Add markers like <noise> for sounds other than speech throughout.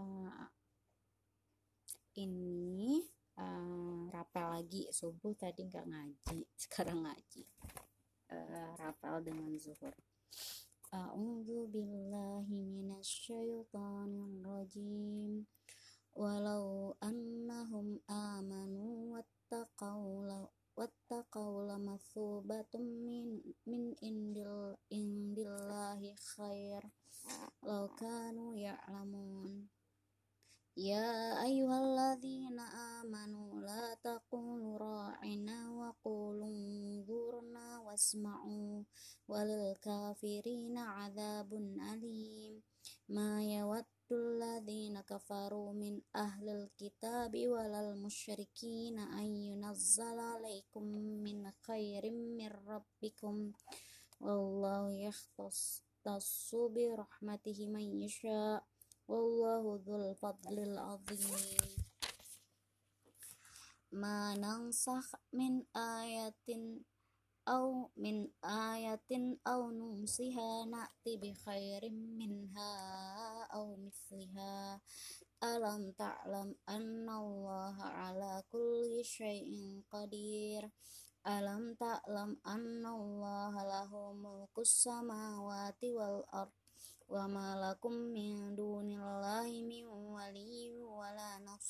uh, ini uh, rapel lagi. Subuh tadi nggak ngaji <laughs> sekarang ngaji. Uh, rapel dengan zuhur. A'udzu billahi minasyaitonir rajim walau annahum amanu wattaqau wattaqau lamathubatum min min indil indillahi khair. Law kanu ya'lamun يا أيها الذين آمنوا لا تقولوا راعنا وقولوا انظرنا واسمعوا وللكافرين عذاب أليم. ما يود الذين كفروا من أهل الكتاب ولا المشركين أن ينزل عليكم من خير من ربكم. والله يختص برحمته من يشاء. wallahu dzul fadlil azim. Ma nansakh min ayatin aw min ayatin aw nusiha na'ti bi khairin minha aw misliha alam ta'lam anna annallaha ala kulli shay'in qadir. Alam ta'lam anna annallaha lahu mulku samawati wal ard wa ma lakum min dun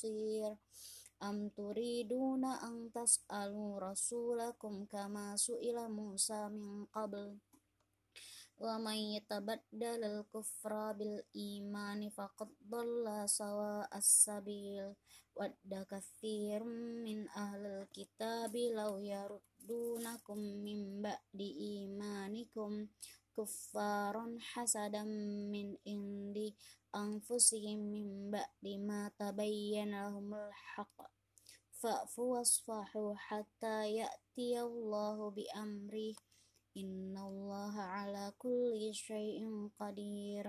ولا نصير Am turiduna ang tas'alu rasulakum kama su'ila Musa min qabl wa may yatabaddal al-kufra bil imani faqad dhalla sawa as-sabil wadda katsirum min ahlil kitabi law yaruddunakum min ba'di imanikum kuffaron hasadam min indi anfusihim min ba'di ma tabayyana lahumul haqq fa'fu wasfahu hatta ya'tiyallahu bi amri. Innallaha ala kulli syai'in qadir.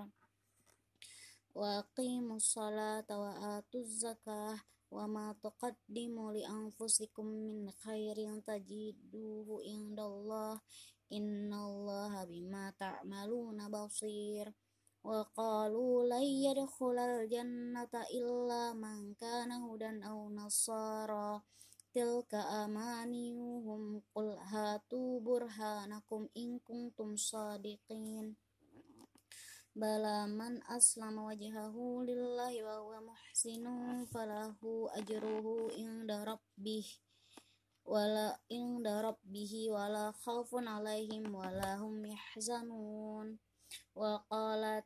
Wa aqimus salata wa atuz zakah wa ma tuqaddimu li anfusikum min khairin tajiduhu indallah innallaha bima ta'maluna basir وقالوا لن يدخل الجنة إلا من كان هدى أو نصارى تلك أمانيهم قل هاتوا برهانكم إن كنتم صادقين بلى من أسلم وجهه لله وهو محسن فله أجره عند ربه ولا عند ربه ولا خوف عليهم ولا هم يحزنون وقالت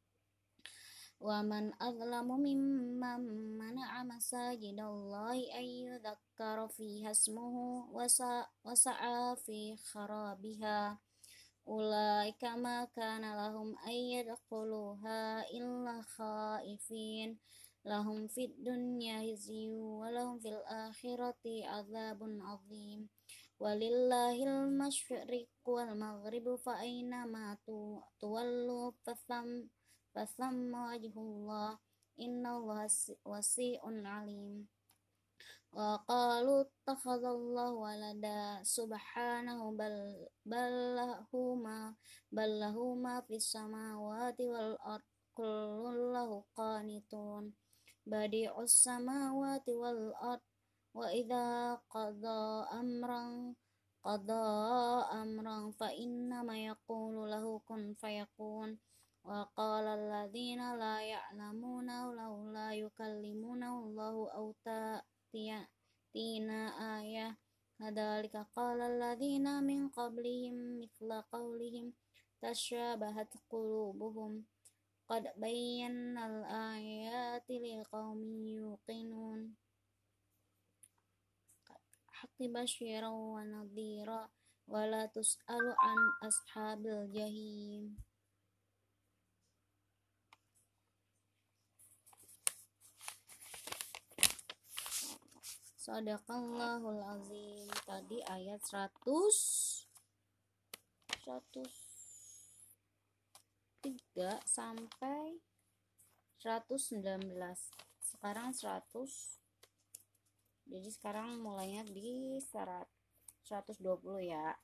ومن أظلم ممن منع مساجد الله أن يذكر فيها اسمه وسعى في خرابها أولئك ما كان لهم أن يدخلوها إلا خائفين لهم في الدنيا هزي ولهم في الآخرة عذاب عظيم ولله المشرق والمغرب فأينما تولوا فثم فثم وجه الله. إن الله وسيع عليم. وقالوا اتخذ الله ولدا. سبحانه بل بل له ما بل له ما في السماوات والأرض. كل له قانتون. بديع السماوات والأرض. وإذا قضى أمرا قضى أمرا فإنما يقول له كن فيكون. وقال الذين لا يعلمون لولا يكلمون الله أو تأتينا آية. كذلك قال الذين من قبلهم مثل قولهم تشابهت قلوبهم. قد بينا الآيات لقوم يوقنون. حق بشيرا ونذيرا. ولا تسأل عن أصحاب الجحيم. Sadaqallahul azim. Tadi ayat 100 103 sampai 119. Sekarang 100 jadi sekarang mulainya di 120 ya